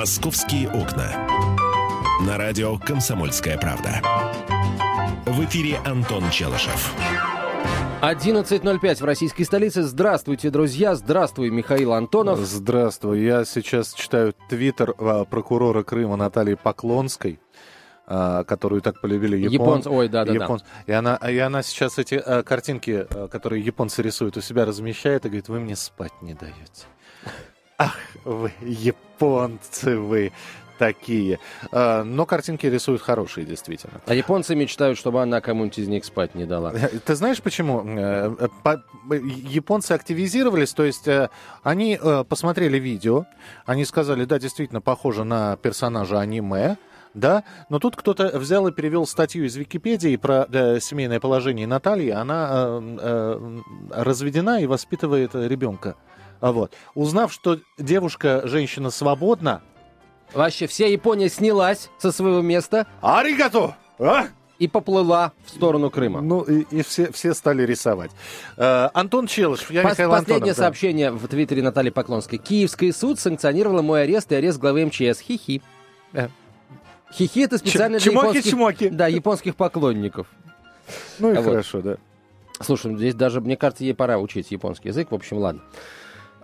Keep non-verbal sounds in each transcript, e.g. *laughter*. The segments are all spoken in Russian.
«Московские окна». На радио «Комсомольская правда». В эфире Антон Челышев. 11.05 в российской столице. Здравствуйте, друзья. Здравствуй, Михаил Антонов. Здравствуй. Я сейчас читаю твиттер а, прокурора Крыма Натальи Поклонской а, которую так полюбили япон... японцы. Ой, да, да, япон... да. И она, и она сейчас эти а, картинки, которые японцы рисуют, у себя размещает и говорит, вы мне спать не даете. Ах, вы японцы вы такие. А, но картинки рисуют хорошие, действительно. А японцы мечтают, чтобы она кому-нибудь из них спать не дала. Ты знаешь, почему? Э, э, по- Японцы активизировались, то есть э, они э, посмотрели видео, они сказали, да, действительно, похоже на персонажа аниме, да, но тут кто-то взял и перевел статью из Википедии про э, семейное положение Натальи. Она э, э, разведена и воспитывает э, ребенка. А Вот. Узнав, что девушка, женщина свободна, Вообще вся Япония снялась со своего места аригато! А? и поплыла в сторону Крыма. Ну, и, и все, все стали рисовать. Э, Антон Челышев, я Пос- Михаил Последнее Антонов, да. сообщение в твиттере Натальи Поклонской. Киевский суд санкционировал мой арест и арест главы МЧС. Хихи. Хихи это специально для японских... Чмоки-чмоки. Да, японских поклонников. Ну и А вот. хорошо, да. Слушай, здесь даже, мне кажется, ей пора учить японский язык. В общем, ладно.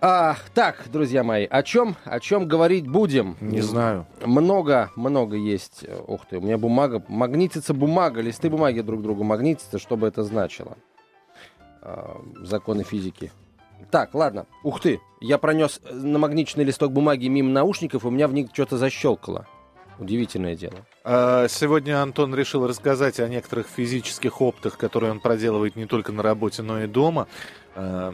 А, так, друзья мои, о чем, о чем говорить будем? Не знаю. Много, много есть. э, Ух ты, у меня бумага, магнитится бумага, листы бумаги друг другу магнитятся, что бы это значило. А, законы физики. Так, ладно. Ух ты, я пронес э, намагниченный листок бумаги мимо наушников, и у меня в них что-то защелкало. Удивительное дело. А, Сегодня Антон решил рассказать о некоторых физических опытах, которые он проделывает не только на работе, но и дома. А,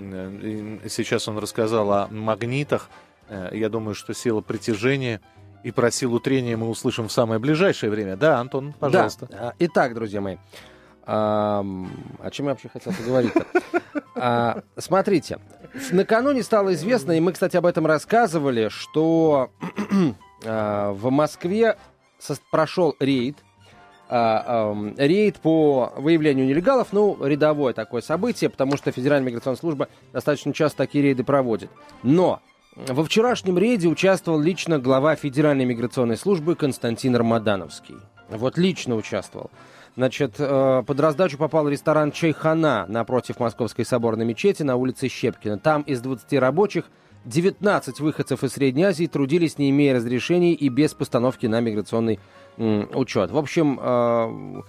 Сейчас он рассказал о магнитах. Э, Я думаю, что сила притяжения и про силу трения мы услышим в самое ближайшее время. Да, Антон, пожалуйста. Да. А, Итак, друзья мои, о чем я вообще хотел поговорить-то? А, Смотрите, накануне стало известно, и мы, кстати, об этом рассказывали, что а, в Москве прошел рейд, а, рейд по выявлению нелегалов, ну, рядовое такое событие, потому что Федеральная миграционная служба достаточно часто такие рейды проводит. Но во вчерашнем рейде участвовал лично глава Федеральной миграционной службы Константин Рамадановский. Вот лично участвовал. Значит, э, под раздачу попал ресторан «Чайхана» напротив Московской соборной мечети на улице Щепкина. Там из 20 рабочих 19 выходцев из Средней Азии трудились, не имея разрешений и без постановки на миграционный учет. В общем, э,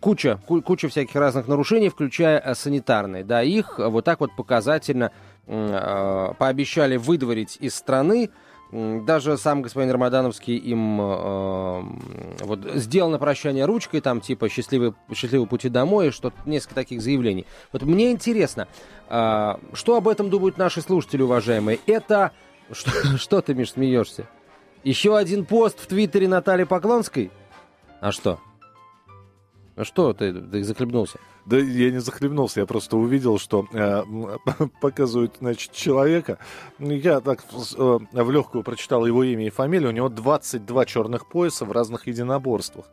куча, ку- куча всяких разных нарушений, включая э, санитарные. Да, их вот так вот показательно э, пообещали выдворить из страны. Даже сам господин Рамадановский им э, м, вот, сделал на прощание ручкой, там типа «счастливый, счастливого пути домой», что несколько таких заявлений. Вот мне интересно, а, что об этом думают наши слушатели, уважаемые? Это... *laughs* Что, что ты, Миш, смеешься? Еще один пост в Твиттере Натальи Поклонской? А что? А что ты, ты захлебнулся? Да я не захлебнулся, я просто увидел, что э, *laughs* показывают, значит, человека. Я так э, в легкую прочитал его имя и фамилию. У него 22 черных пояса в разных единоборствах.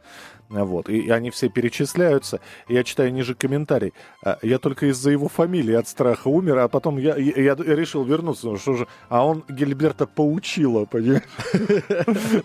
Вот. И, и они все перечисляются. Я читаю ниже комментарий. А, Я только из-за его фамилии от страха умер, а потом я, я, я решил вернуться. Ну, что же? А он Гильберта поучила, понимаешь?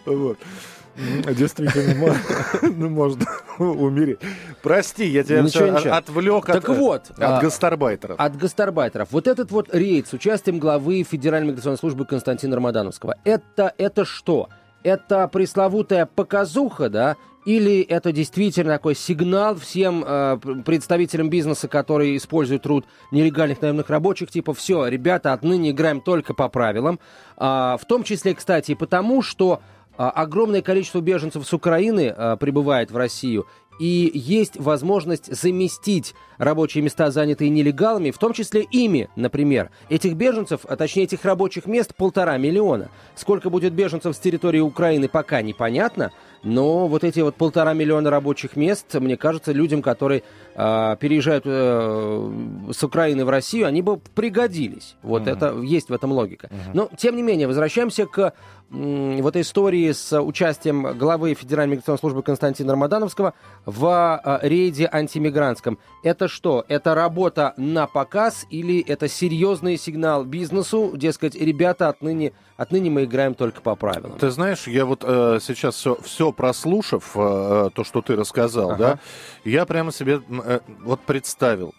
*laughs* М, Действительно, *laughs* ну, можно умереть. Прости, я тебя Ничего, ничего. отвлек Так от, вот, от а, гастарбайтеров. От гастарбайтеров. Вот этот вот рейд с участием главы Федеральной миграционной службы Константина Рамадановского. Это, это что? Это пресловутая показуха, да? Или это действительно такой сигнал всем э, пр- представителям бизнеса, которые используют труд нелегальных наемных рабочих, типа, все, ребята, отныне играем только по правилам. А, в том числе, кстати, и потому, что а, огромное количество беженцев с Украины а, прибывает в Россию, и есть возможность заместить рабочие места, занятые нелегалами, в том числе ими, например. Этих беженцев, а точнее этих рабочих мест, полтора миллиона. Сколько будет беженцев с территории Украины, пока непонятно, но вот эти вот полтора миллиона рабочих мест, мне кажется, людям, которые переезжают э, с Украины в Россию, они бы пригодились. Вот mm-hmm. это есть в этом логика. Mm-hmm. Но, тем не менее, возвращаемся к в этой истории с участием главы Федеральной миграционной службы Константина Рамадановского в а, рейде антимигрантском. Это что? Это работа на показ или это серьезный сигнал бизнесу? Дескать, ребята, отныне, отныне мы играем только по правилам. Ты знаешь, я вот э, сейчас все, все прослушав, э, то, что ты рассказал, ага. да, я прямо себе э, вот представил,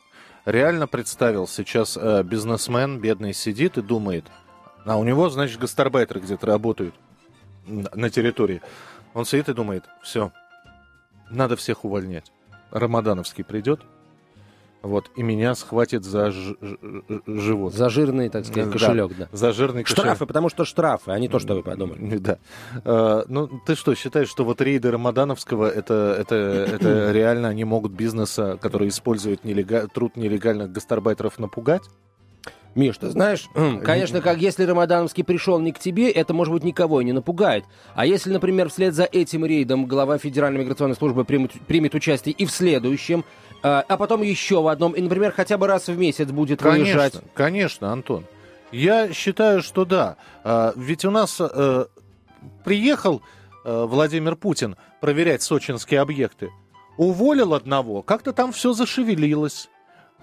реально представил, сейчас э, бизнесмен бедный сидит и думает, а у него, значит, гастарбайтеры где-то работают на территории. Он сидит и думает, все, надо всех увольнять. Рамадановский придет, вот, и меня схватит за ж- живот. За жирный, так сказать, кошелек, да. да. За жирный кошелек. Штрафы, потому что штрафы, а не то, что вы подумали. Да. А, ну, ты что, считаешь, что вот рейды Рамадановского, это, это, это *clears throat* реально они могут бизнеса, который использует нелега... труд нелегальных гастарбайтеров, напугать? Миш, ты знаешь, *clears throat* конечно, как если Рамадановский пришел не к тебе, это, может быть, никого и не напугает. А если, например, вслед за этим рейдом глава Федеральной миграционной службы примет, примет участие и в следующем, а, а потом еще в одном, и, например, хотя бы раз в месяц будет конечно, выезжать. Конечно, Антон. Я считаю, что да. А, ведь у нас э, приехал э, Владимир Путин проверять сочинские объекты. Уволил одного, как-то там все зашевелилось.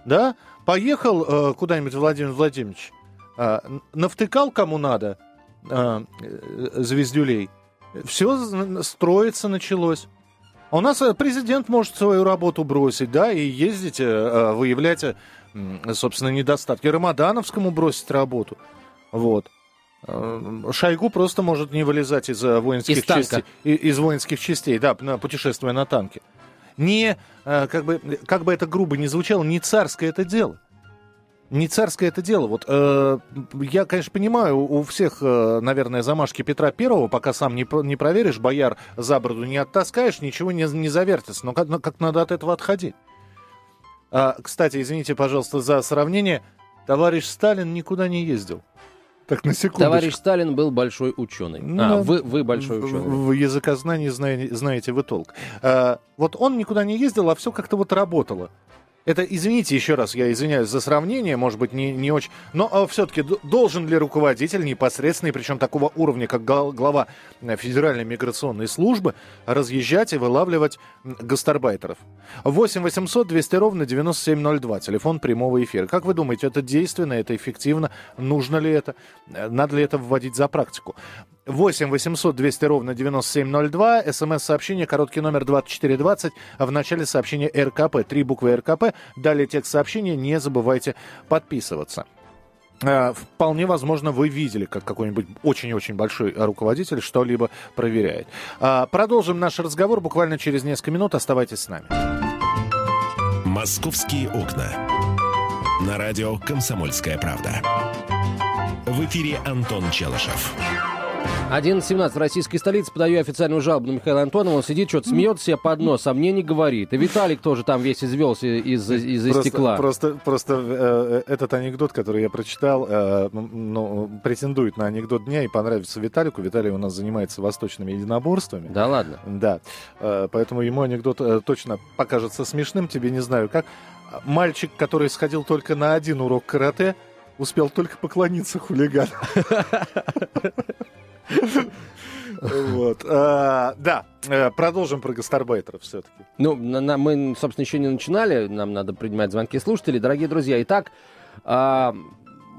Да? Поехал э, куда-нибудь Владимир Владимирович, э, навтыкал кому надо э, звездюлей. Все строиться началось. У нас э, президент может свою работу бросить, да, и ездить, э, э выявлять, собственно, недостатки. Рамадановскому бросить работу. Вот. Шойгу просто может не вылезать из воинских из частей, из воинских частей, да, путешествуя на танке не, как бы, как бы это грубо не звучало, не царское это дело. Не царское это дело. Вот э, я, конечно, понимаю, у всех, э, наверное, замашки Петра Первого, пока сам не, не проверишь, бояр за бороду не оттаскаешь, ничего не, не завертится. Но как, как надо от этого отходить? А, кстати, извините, пожалуйста, за сравнение. Товарищ Сталин никуда не ездил. Так, на секунду. Товарищ Сталин был большой ученый. Ну, а, вы, вы большой ученый. В, в языкознании знаете, знаете вы толк. А, вот он никуда не ездил, а все как-то вот работало. Это, извините еще раз, я извиняюсь за сравнение, может быть, не, не очень... Но а, все-таки должен ли руководитель непосредственный, причем такого уровня, как глава э, Федеральной миграционной службы, разъезжать и вылавливать гастарбайтеров? 8 800 200 ровно 9702, телефон прямого эфира. Как вы думаете, это действенно, это эффективно? Нужно ли это? Э, надо ли это вводить за практику? 8 800 200 ровно 9702. СМС-сообщение, короткий номер 2420. В начале сообщения РКП. Три буквы РКП. Далее текст сообщения. Не забывайте подписываться. А, вполне возможно, вы видели, как какой-нибудь очень-очень большой руководитель что-либо проверяет. А, продолжим наш разговор буквально через несколько минут. Оставайтесь с нами. «Московские окна». На радио «Комсомольская правда». В эфире Антон Челышев. 11.17 в российской столице. Подаю официальную жалобу на Михаила Антонова. Он сидит, что-то смеется себе под нос, а мне не говорит. И Виталик тоже там весь извелся из, из, из стекла. Просто, просто э, этот анекдот, который я прочитал, э, ну, претендует на анекдот дня и понравится Виталику. Виталий у нас занимается восточными единоборствами. Да ладно? Да. Э, поэтому ему анекдот э, точно покажется смешным. Тебе не знаю как. Мальчик, который сходил только на один урок карате, успел только поклониться хулигану. *laughs* Вот. А, да, э, продолжим про гастарбайтеров все-таки. Ну, мы, собственно, еще не начинали. Нам надо принимать звонки слушателей. Дорогие друзья, итак, а,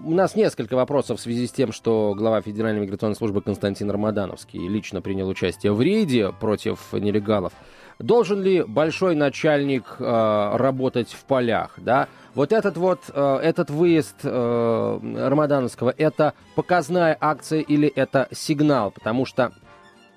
у нас несколько вопросов в связи с тем, что глава Федеральной миграционной службы Константин Рамадановский лично принял участие в рейде против нелегалов. Должен ли большой начальник э, работать в полях, да? Вот этот вот, э, этот выезд э, Рамадановского, это показная акция или это сигнал? Потому что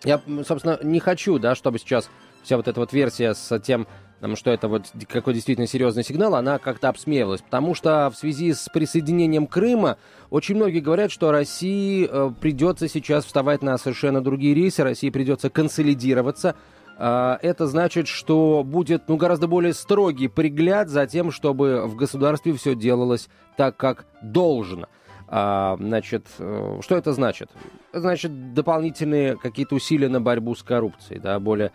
я, собственно, не хочу, да, чтобы сейчас вся вот эта вот версия с тем, что это вот какой действительно серьезный сигнал, она как-то обсмеивалась. Потому что в связи с присоединением Крыма очень многие говорят, что России э, придется сейчас вставать на совершенно другие рейсы, России придется консолидироваться, это значит, что будет ну, гораздо более строгий пригляд за тем, чтобы в государстве все делалось так, как должно. А, значит, э, что это значит? Значит дополнительные какие-то усилия на борьбу с коррупцией, да, более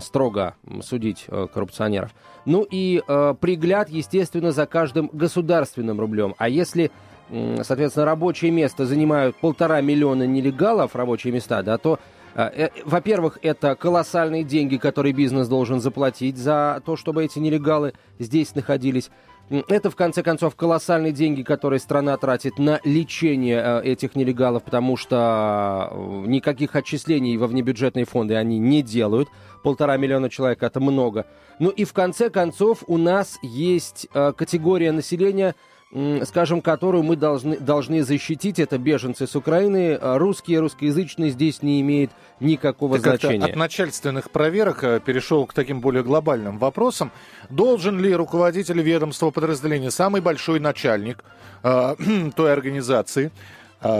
строго судить э, коррупционеров. Ну и э, пригляд, естественно, за каждым государственным рублем. А если, соответственно, рабочее место занимают полтора миллиона нелегалов, рабочие места, да, то во-первых, это колоссальные деньги, которые бизнес должен заплатить за то, чтобы эти нелегалы здесь находились. Это, в конце концов, колоссальные деньги, которые страна тратит на лечение э, этих нелегалов, потому что э, никаких отчислений во внебюджетные фонды они не делают. Полтора миллиона человек – это много. Ну и, в конце концов, у нас есть э, категория населения – скажем, которую мы должны, должны защитить, это беженцы с Украины. А русские, русскоязычные здесь не имеет никакого Ты значения. От начальственных проверок э, перешел к таким более глобальным вопросам. Должен ли руководитель ведомства подразделения, самый большой начальник э, *clears throat* той организации,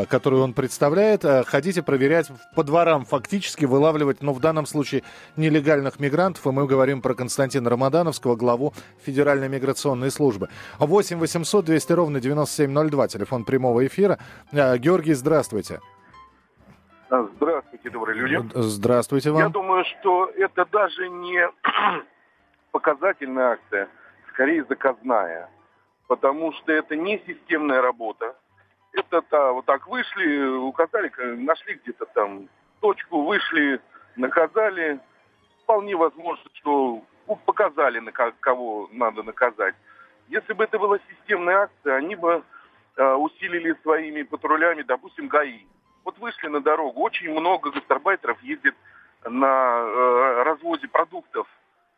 которую он представляет, э, ходите проверять по дворам, фактически вылавливать, но ну, в данном случае нелегальных мигрантов, и мы говорим про Константина Рамадановского, главу Федеральной миграционной службы. 8 800 200 ровно 9702, телефон прямого эфира. Э, Георгий, здравствуйте. Здравствуйте, добрые люди. Здравствуйте вам. Я думаю, что это даже не *clears throat* показательная акция, скорее заказная, потому что это не системная работа, это-то вот так вышли, указали, нашли где-то там точку, вышли, наказали. Вполне возможно, что показали, на кого надо наказать. Если бы это была системная акция, они бы э, усилили своими патрулями, допустим, ГАИ. Вот вышли на дорогу, очень много гастарбайтеров ездит на э, развозе продуктов.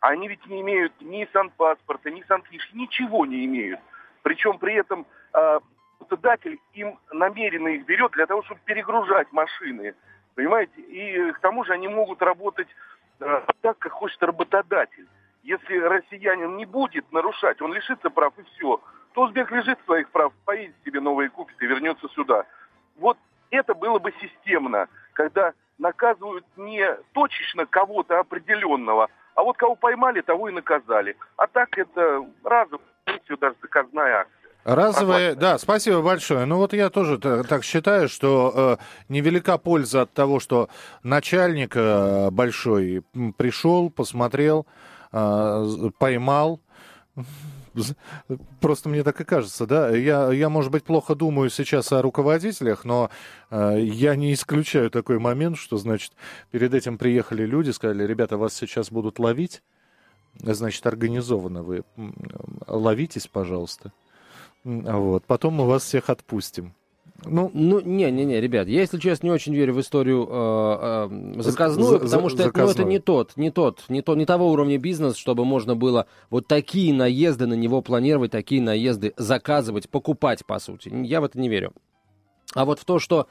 Они ведь не имеют ни санпаспорта, ни санкнижки, ничего не имеют. Причем при этом э, работодатель им намеренно их берет для того, чтобы перегружать машины. Понимаете? И к тому же они могут работать э, так, как хочет работодатель. Если россиянин не будет нарушать, он лишится прав и все, то узбек лежит своих прав, поедет себе новые купит и вернется сюда. Вот это было бы системно, когда наказывают не точечно кого-то определенного, а вот кого поймали, того и наказали. А так это разом, даже заказная акция. Разовые, да, спасибо большое. Ну вот я тоже так считаю, что э, невелика польза от того, что начальник э, большой пришел, посмотрел, э, поймал. Просто мне так и кажется, да. Я, я, может быть, плохо думаю сейчас о руководителях, но э, я не исключаю такой момент, что, значит, перед этим приехали люди, сказали, ребята, вас сейчас будут ловить. Значит, организованно вы ловитесь, пожалуйста. Вот. Потом мы вас всех отпустим. Ну, ну, не, не, не, ребят, я, если честно, не очень верю в историю э, э, заказную, потому что это, ну, это не тот, не тот, не то, не того уровня бизнес, чтобы можно было вот такие наезды на него планировать, такие наезды заказывать, покупать, по сути. Я в это не верю. А вот в то, что а,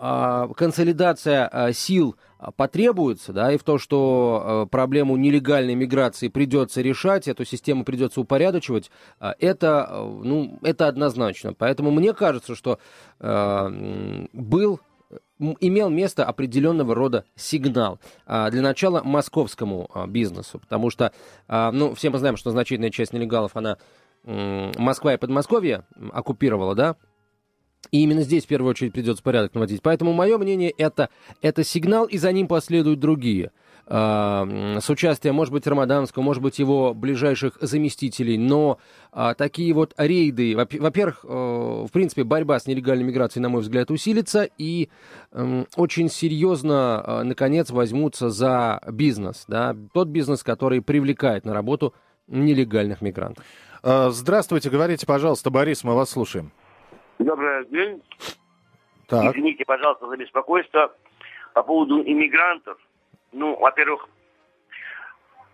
консолидация а, сил а, потребуется, да, и в то, что проблему нелегальной миграции придется решать, эту систему придется упорядочивать, это, ну, это однозначно. Поэтому мне кажется, что был имел место определенного рода сигнал. Для начала московскому бизнесу, потому что, ну, все мы знаем, что значительная часть нелегалов, она Москва и Подмосковье оккупировала, да, и именно здесь в первую очередь придется порядок наводить. Поэтому мое мнение это, это сигнал, и за ним последуют другие. Э, с участием, может быть, Рамаданского, может быть, его ближайших заместителей. Но э, такие вот рейды, во-первых, э, в принципе, борьба с нелегальной миграцией, на мой взгляд, усилится. И э, очень серьезно, э, наконец, возьмутся за бизнес. Да? Тот бизнес, который привлекает на работу нелегальных мигрантов. Э, здравствуйте, говорите, пожалуйста, Борис, мы вас слушаем. Добрый день. Так. Извините, пожалуйста, за беспокойство. По поводу иммигрантов. Ну, во-первых,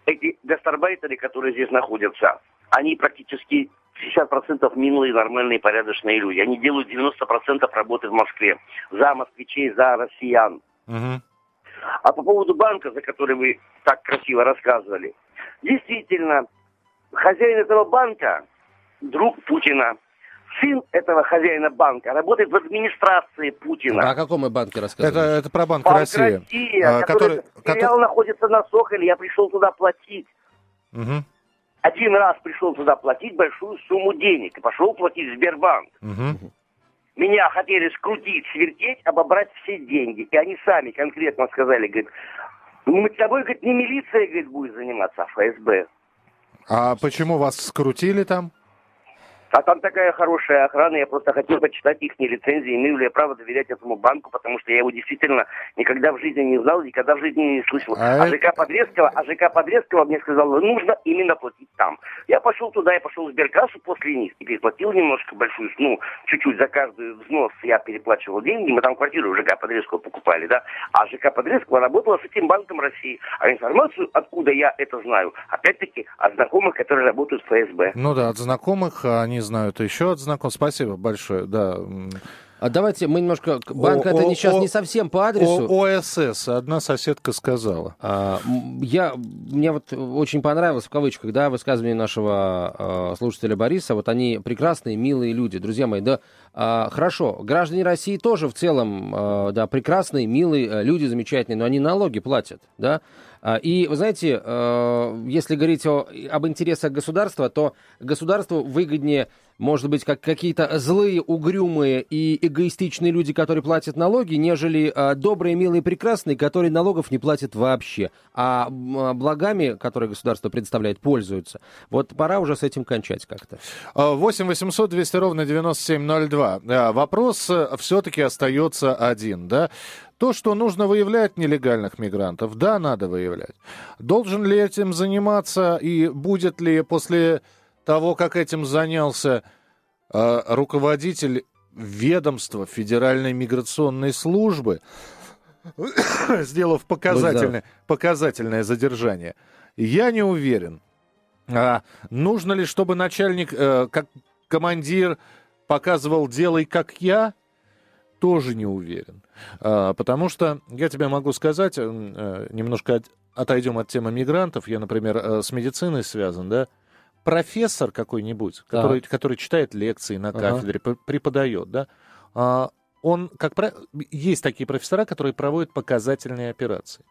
эти гастарбайтеры, которые здесь находятся, они практически 60% милые, нормальные, порядочные люди. Они делают 90% работы в Москве. За москвичей, за россиян. Угу. А по поводу банка, за который вы так красиво рассказывали. Действительно, хозяин этого банка, друг Путина, сын этого хозяина банка работает в администрации Путина. А о каком мы банке рассказываем? Это, это про Банк, банк России. Россия, а, который, который... находится на Соколе, я пришел туда платить. Угу. Один раз пришел туда платить большую сумму денег и пошел платить в Сбербанк. Угу. меня хотели скрутить, свертеть, обобрать все деньги. И они сами конкретно сказали, говорит, ну, мы с тобой, говорит, не милиция, говорит, будет заниматься, а ФСБ. А почему вас скрутили там? А там такая хорошая охрана, я просто хотел почитать их лицензии, имею ли я право доверять этому банку, потому что я его действительно никогда в жизни не знал, никогда в жизни не слышал. А, а ЖК Подрезкова, а ЖК Подрезкова мне сказал, нужно именно платить там. Я пошел туда, я пошел в сберкассу после них и переплатил немножко большую, ну, чуть-чуть за каждый взнос я переплачивал деньги, мы там квартиру в ЖК Подрезкова покупали, да, а ЖК Подрезкова работала с этим банком России. А информацию, откуда я это знаю, опять-таки от знакомых, которые работают в ФСБ. Ну да, от знакомых они не знаю, это еще от знакомых. Спасибо большое, да. А давайте мы немножко... Банк о, это о, сейчас о, не совсем по адресу. О, ОСС, одна соседка сказала. А, я, мне вот очень понравилось, в кавычках, да, высказывание нашего э, слушателя Бориса. Вот они прекрасные, милые люди. Друзья мои, да, э, хорошо, граждане России тоже в целом, э, да, прекрасные, милые люди, замечательные, но они налоги платят, да. И, вы знаете, если говорить о, об интересах государства, то государству выгоднее может быть, как какие-то злые, угрюмые и эгоистичные люди, которые платят налоги, нежели а, добрые, милые, прекрасные, которые налогов не платят вообще, а, а благами, которые государство предоставляет, пользуются. Вот пора уже с этим кончать как-то. 8 800 200 ровно 9702. Вопрос э, все-таки остается один, да? То, что нужно выявлять нелегальных мигрантов, да, надо выявлять. Должен ли этим заниматься и будет ли после того, как этим занялся э, руководитель ведомства Федеральной миграционной службы, *coughs* сделав показательное, показательное задержание. Я не уверен, а нужно ли, чтобы начальник, э, как командир, показывал «делай как я», тоже не уверен. А, потому что, я тебе могу сказать, э, немножко отойдем от темы мигрантов. Я, например, э, с медициной связан, да, профессор какой-нибудь, который, который читает лекции на кафедре, ага. преподает, да, а, он, как правило, есть такие профессора, которые проводят показательные операции.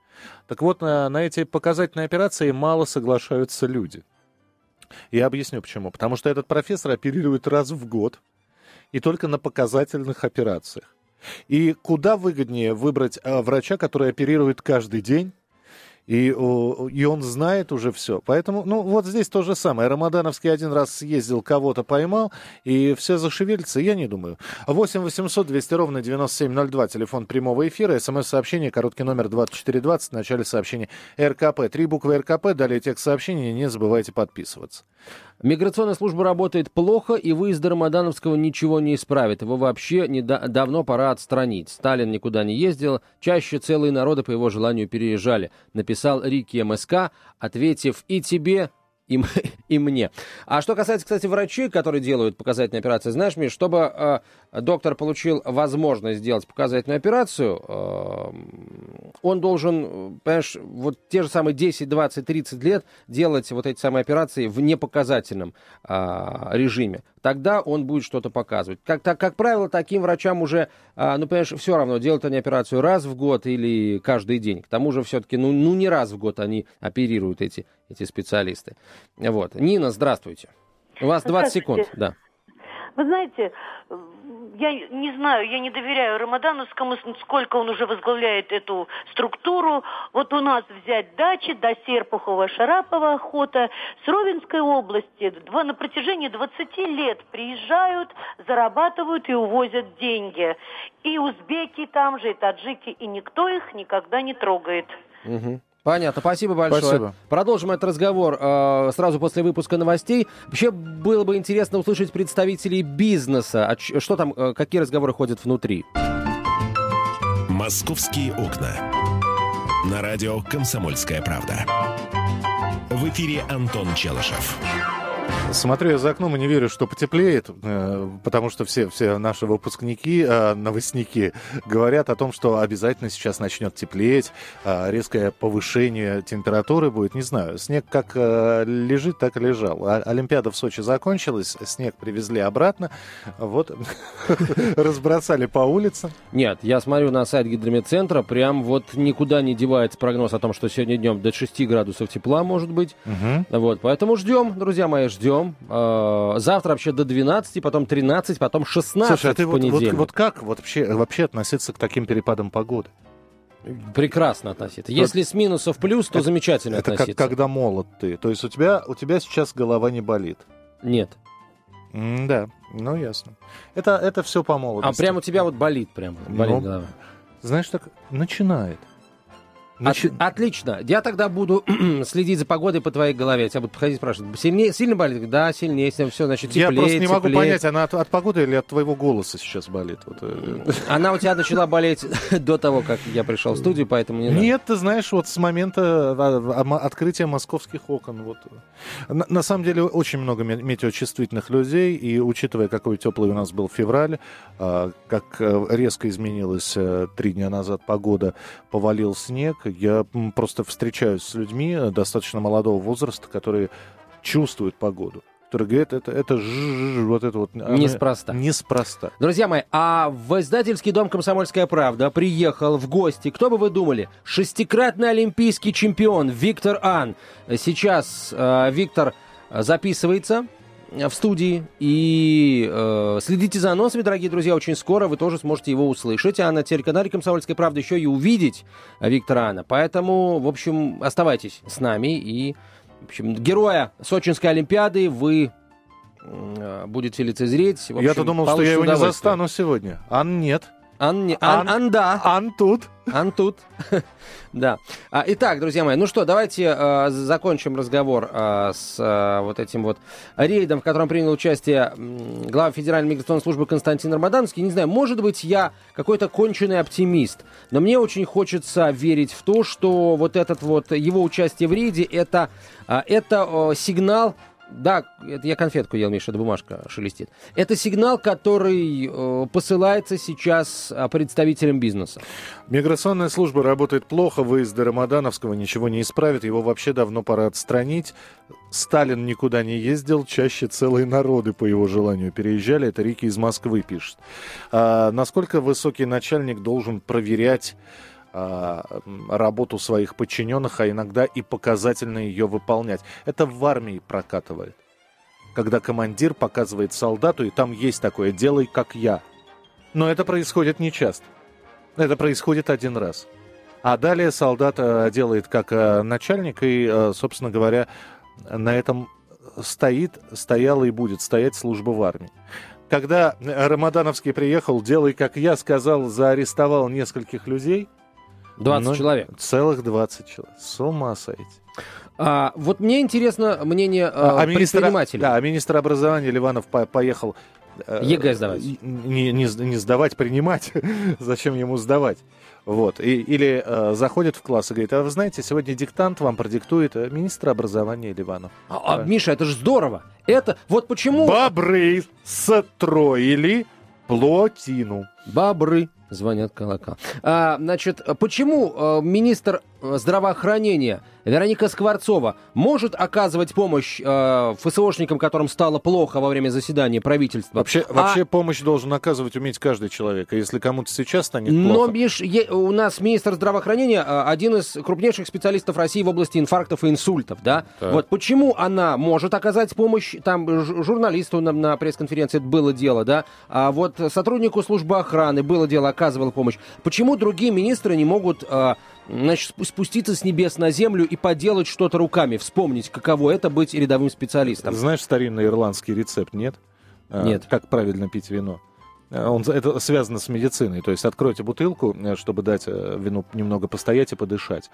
Так вот, на, на эти показательные операции мало соглашаются люди. Я объясню почему. Потому что этот профессор оперирует раз в год и только на показательных операциях. И куда выгоднее выбрать а, врача, который оперирует каждый день, и, и он знает уже все. Поэтому, ну, вот здесь то же самое. Рамадановский один раз съездил, кого-то поймал, и все зашевелится, я не думаю. 8 800 200 ровно 9702, телефон прямого эфира, смс-сообщение, короткий номер 2420, в начале сообщения РКП. Три буквы РКП, далее текст сообщения, не забывайте подписываться. Миграционная служба работает плохо, и выезд Рамадановского ничего не исправит. Его вообще не да, давно пора отстранить. Сталин никуда не ездил, чаще целые народы по его желанию переезжали. Написал Рики МСК, ответив и тебе, и, *laughs* и мне. А что касается, кстати, врачей, которые делают показательные операции, знаешь, Миш, чтобы э, доктор получил возможность сделать показательную операцию, э, он должен, понимаешь, вот те же самые 10, 20, 30 лет делать вот эти самые операции в непоказательном э, режиме. Тогда он будет что-то показывать. Как, так, как правило, таким врачам уже, э, ну, понимаешь, все равно, делают они операцию раз в год или каждый день. К тому же все-таки, ну, ну не раз в год они оперируют эти, эти специалисты. Вот. Нина, здравствуйте. У вас 20 секунд, да. Вы знаете, я не знаю, я не доверяю Рамадановскому, сколько он уже возглавляет эту структуру. Вот у нас взять дачи до Серпухова, Шарапова охота. С Ровенской области два, на протяжении 20 лет приезжают, зарабатывают и увозят деньги. И узбеки там же, и таджики, и никто их никогда не трогает. Угу. Понятно, спасибо большое. Спасибо. Продолжим этот разговор э, сразу после выпуска новостей. Вообще было бы интересно услышать представителей бизнеса. А что там, э, какие разговоры ходят внутри? Московские окна. На радио «Комсомольская правда». В эфире Антон Челышев. Смотрю я за окном и не верю, что потеплеет, э, потому что все, все наши выпускники, э, новостники говорят о том, что обязательно сейчас начнет теплеть, э, резкое повышение температуры будет. Не знаю, снег как лежит, так и лежал. А, Олимпиада в Сочи закончилась, снег привезли обратно, вот, *laughs* разбросали по улицам. Нет, я смотрю на сайт гидрометцентра, прям вот никуда не девается прогноз о том, что сегодня днем до 6 градусов тепла может быть. Угу. Вот, поэтому ждем, друзья мои, ждем ждем. Э, завтра вообще до 12, потом 13, потом 16 Слушай, а ты вот, вот, вот как вот вообще, вообще относиться к таким перепадам погоды? Прекрасно относиться. Если с минусов в плюс, то замечательно Это как относиться. когда молод ты. То есть у тебя, у тебя сейчас голова не болит. Нет. М, да, ну ясно. Это, это все по А молодости. прямо у тебя вот болит прямо. Болит Ну, голова. Знаешь, так начинает. От- отлично. Я тогда буду *clears throat* следить за погодой по твоей голове. Я тебя буду подходить и спрашивать. Сильнее, сильно болит? Да, сильнее. Если все, значит, теплее, Я просто не могу теплее. понять, она от, от погоды или от твоего голоса сейчас болит. Вот, э, Она у тебя *laughs* начала болеть *laughs* до того, как я пришел в студию, поэтому не. Нет, ты знаешь, вот с момента а, а, открытия московских окон. Вот. На, на самом деле очень много ме- метеочувствительных людей, и учитывая, какой теплый у нас был февраль, а, как э, резко изменилась э, три дня назад погода, повалил снег, я просто встречаюсь с людьми э, достаточно молодого возраста, которые чувствуют погоду. Которые говорят, это, это ж- вот это вот... она- Неспроста. Неспроста. Друзья мои, а в издательский дом «Комсомольская правда» приехал в гости, кто бы вы думали, шестикратный олимпийский чемпион Виктор Ан. Сейчас э, Виктор записывается в студии. И э, следите за анонсами, дорогие друзья. Очень скоро вы тоже сможете его услышать. А на телеканале «Комсомольская правда» еще и увидеть Виктора Ана. Поэтому, в общем, оставайтесь с нами. И, в общем, героя Сочинской Олимпиады вы э, будете лицезреть. Я-то думал, что я его не застану сегодня. Ан нет. Ан, не- ан, Ан- ан да, Ан тут. ан тут. *laughs* да. А, итак, друзья мои, ну что, давайте э, закончим разговор э, с э, вот этим вот рейдом, в котором принял участие глава Федеральной миграционной службы Константин Рамадановский. Не знаю, может быть, я какой-то конченый оптимист, но мне очень хочется верить в то, что вот этот вот его участие в рейде это, э, это э, сигнал да, это я конфетку ел, Миша, эта бумажка шелестит. Это сигнал, который э, посылается сейчас э, представителям бизнеса. Миграционная служба работает плохо, выезды Рамадановского ничего не исправит, его вообще давно пора отстранить. Сталин никуда не ездил, чаще целые народы по его желанию переезжали, это Рики из Москвы пишет. А, насколько высокий начальник должен проверять работу своих подчиненных, а иногда и показательно ее выполнять. Это в армии прокатывает. Когда командир показывает солдату, и там есть такое «делай как я». Но это происходит нечасто. Это происходит один раз. А далее солдат э, делает как э, начальник, и, э, собственно говоря, на этом стоит, стояла и будет стоять служба в армии. Когда Рамадановский приехал, делай как я, сказал, заарестовал нескольких людей. 20 Ну, человек. Целых 20 человек. С ума сойти. А, вот мне интересно мнение э, А министр- предпринимателей. Да, а министр образования Ливанов по- поехал... э, ЕГЭ сдавать. Не, не, не сдавать, принимать. *laughs* Зачем ему сдавать? Вот. И- или э, заходит в класс и говорит, а вы знаете, сегодня диктант вам продиктует э, министр образования Ливанов. А, а, Миша, это же здорово. Это вот почему... Бобры строили плотину. Бобры звонят колокол. А, значит, почему э, министр здравоохранения Вероника Скворцова может оказывать помощь э, ФСОшникам, которым стало плохо во время заседания правительства? Вообще, А- вообще помощь должен оказывать уметь каждый человек. И если кому-то сейчас станет Но, плохо... Миш, е- у нас министр здравоохранения э, один из крупнейших специалистов России в области инфарктов и инсультов, да? Так. Вот почему она может оказать помощь, там журналисту на, на пресс-конференции это было дело, да? А вот сотруднику службы охраны было дело, оказывала помощь. Почему другие министры не могут э, значит, спу- спуститься с небес на землю и поделать что-то руками, вспомнить, каково это быть рядовым специалистом? Знаешь старинный ирландский рецепт, нет? А, Нет. Как правильно пить вино? А, Он, это связано с медициной. То есть откройте бутылку, э, чтобы дать э, вину немного постоять и подышать.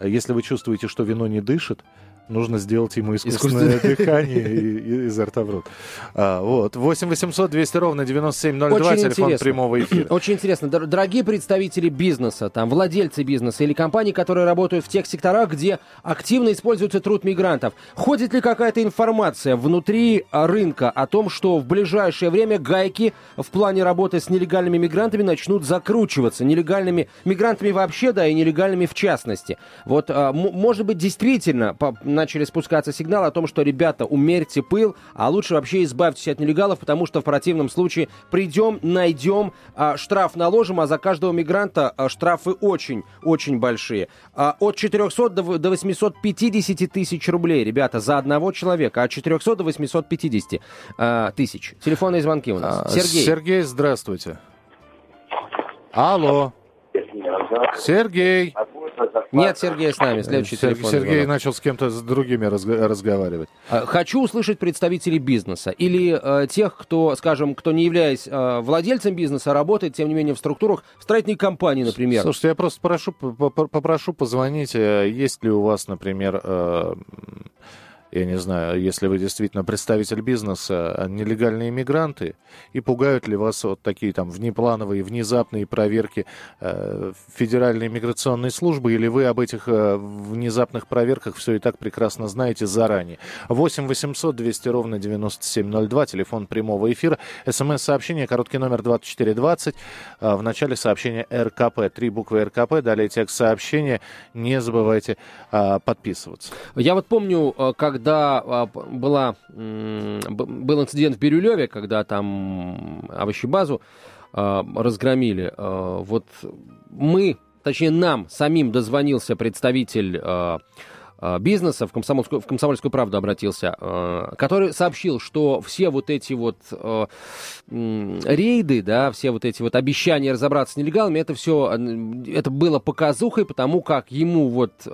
А Если вы чувствуете, что вино не дышит, нужно сделать ему искусственное Искусственное. дыхание и- и- изо рта в рот. А, вот. 8 800 200 ровно 9702, Очень телефон интересно. прямого эфира. Очень интересно. Дор- Дорогие представители бизнеса, там, владельцы бизнеса или компании, которые работают в тех секторах, где активно используется труд мигрантов, ходит ли какая-то информация внутри а, рынка о том, что в ближайшее время гайки в плане работы с нелегальными мигрантами начнут закручиваться? Нелегальными мигрантами вообще, да, и нелегальными в частности. Вот, а, может быть, действительно, по- начали спускаться сигналы о том, что, ребята, умерьте пыл, а лучше вообще избавьтесь от нелегалов, потому что в противном случае придем, найдем, а, штраф наложим, а за каждого мигранта а, штрафы очень-очень большие. А, от 400 до, до 850 тысяч рублей, ребята, за одного человека, от 400 до 850 а, тысяч. Телефонные звонки у нас. А, Сергей. Сергей, здравствуйте. Алло. Сергей. Нет, Сергей с нами. Следующий Сергей, телефон. Сергей звонок. начал с кем-то с другими разго- разговаривать. А, хочу услышать представителей бизнеса или э, тех, кто, скажем, кто не являясь э, владельцем бизнеса, работает, тем не менее, в структурах в строительной компании, например. Слушайте, я просто прошу, попрошу позвонить, э, есть ли у вас, например, э, я не знаю, если вы действительно представитель бизнеса, а нелегальные иммигранты, и пугают ли вас вот такие там внеплановые, внезапные проверки э, Федеральной миграционной службы, или вы об этих э, внезапных проверках все и так прекрасно знаете заранее. 8 800 200 ровно 9702, телефон прямого эфира, смс-сообщение, короткий номер 2420, э, в начале сообщения РКП, три буквы РКП, далее текст сообщения, не забывайте э, подписываться. Я вот помню, э, когда когда а, была, был инцидент в Бирюлеве, когда там овощебазу а, разгромили, а, вот мы, точнее нам самим дозвонился представитель бизнеса, в комсомольскую, в комсомольскую правду обратился, который сообщил, что все вот эти вот рейды, да, все вот эти вот обещания разобраться с нелегалами, это все, это было показухой, потому как ему вот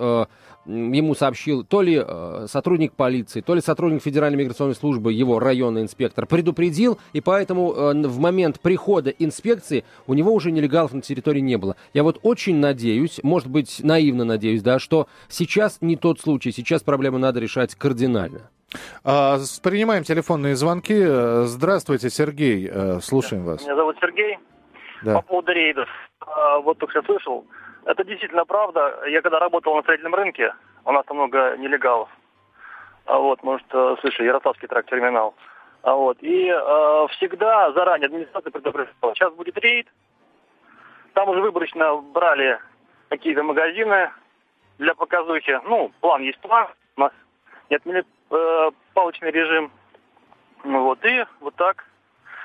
ему сообщил то ли э, сотрудник полиции, то ли сотрудник Федеральной миграционной службы, его районный инспектор, предупредил, и поэтому э, в момент прихода инспекции у него уже нелегалов на территории не было. Я вот очень надеюсь, может быть, наивно надеюсь, да, что сейчас не тот случай, сейчас проблему надо решать кардинально. А, принимаем телефонные звонки. Здравствуйте, Сергей, э, слушаем вас. Меня зовут Сергей. Да. По поводу рейдов. А, вот только что слышал, это действительно правда. Я когда работал на строительном рынке, у нас там много нелегалов. А вот, может, э, слышали, Ярославский трак-терминал. А вот, и э, всегда заранее администрация предупреждала, сейчас будет рейд. Там уже выборочно брали какие-то магазины для показухи. Ну, план есть план. У нас не отменили э, палочный режим. Ну вот, и вот так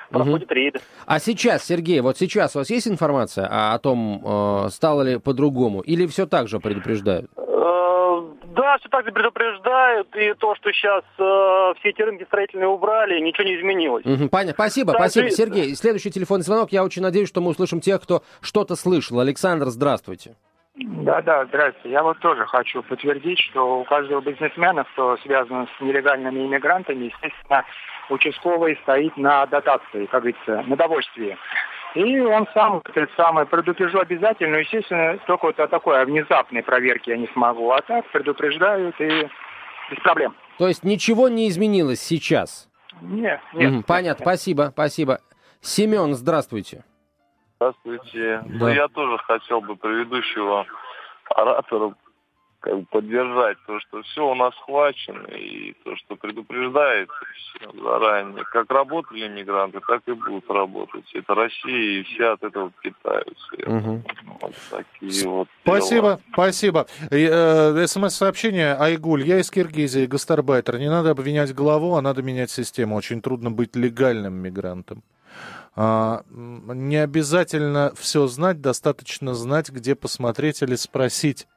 проходит угу. рейды. А сейчас, Сергей, вот сейчас у вас есть информация о, о том, э, стало ли по-другому, или все так же предупреждают? Э, да, все так же предупреждают, и то, что сейчас э, все эти рынки строительные убрали, ничего не изменилось. Угу, понятно. Спасибо, да, спасибо. Ты... Сергей, следующий телефонный звонок. Я очень надеюсь, что мы услышим тех, кто что-то слышал. Александр, здравствуйте. Да, да, здравствуйте. Я вот тоже хочу подтвердить, что у каждого бизнесмена, кто связан с нелегальными иммигрантами, естественно, участковый стоит на дотации, как говорится, на довольствии. И он сам, этот самый, предупрежу обязательно, естественно, только вот о такой о внезапной проверке я не смогу, а так предупреждают и без проблем. То есть ничего не изменилось сейчас? Нет, нет. Угу, понятно, нет. спасибо, спасибо. Семен, здравствуйте. Здравствуйте. Да. Ну, я тоже хотел бы предыдущего оратора как бы поддержать то, что все у нас схвачено, и то, что предупреждает заранее. Как работали мигранты, так и будут работать. Это Россия, и все от этого питаются. Угу. Вот такие вот Спасибо, дела. спасибо. Э, СМС-сообщение. Айгуль, я из Киргизии, гастарбайтер. Не надо обвинять главу, а надо менять систему. Очень трудно быть легальным мигрантом. А, не обязательно все знать, достаточно знать, где посмотреть или спросить.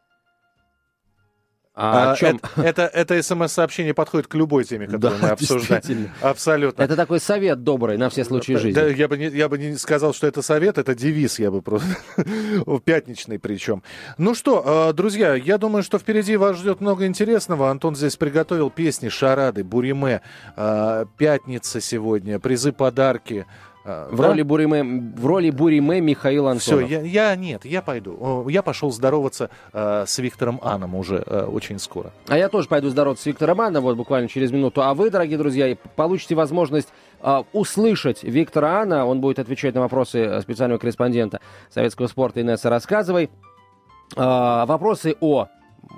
А, а, чем? Это, это, это смс-сообщение подходит к любой теме, которую да, мы *laughs* обсуждаем. Абсолютно. Это такой совет добрый на все случаи жизни. Да, я, бы не, я бы не сказал, что это совет, это девиз, я бы просто... *laughs* Пятничный причем. Ну что, а, друзья, я думаю, что впереди вас ждет много интересного. Антон здесь приготовил песни, шарады, буриме, а, пятница сегодня, призы, подарки. А, в, да? роли Буриме, в роли Буриме Михаил Антонов. Все, я, я нет, я пойду. Я пошел здороваться э, с Виктором Аном уже э, очень скоро. А я тоже пойду здороваться с Виктором Аном, вот буквально через минуту. А вы, дорогие друзья, получите возможность э, услышать Виктора Ана. Он будет отвечать на вопросы специального корреспондента советского спорта Инесса Рассказывай. Э, вопросы о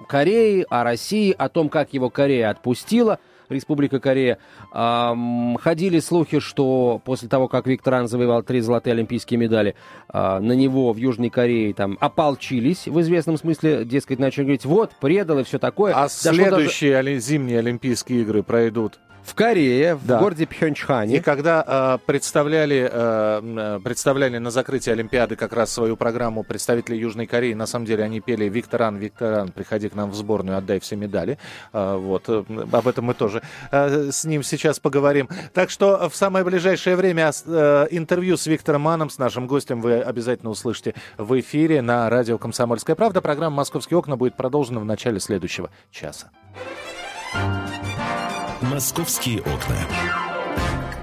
Корее, о России, о том, как его Корея отпустила – Республика Корея. Ходили слухи, что после того, как Виктор Ан завоевал три золотые олимпийские медали, а, на него в Южной Корее там ополчились в известном смысле, дескать, начали говорить, вот, предал и все такое. А следующие даже... зимние Олимпийские игры пройдут в Корее, да. в городе Пхенчхане. И когда э, представляли, э, представляли на закрытии Олимпиады как раз свою программу представители Южной Кореи, на самом деле они пели «Викторан, Викторан, приходи к нам в сборную, отдай все медали». Э, вот, э, об этом мы тоже э, с ним сейчас поговорим. Так что в самое ближайшее время э, интервью с Виктором Маном, с нашим гостем, вы обязательно услышите в эфире на радио «Комсомольская правда». Программа «Московские окна» будет продолжена в начале следующего часа. «Московские окна».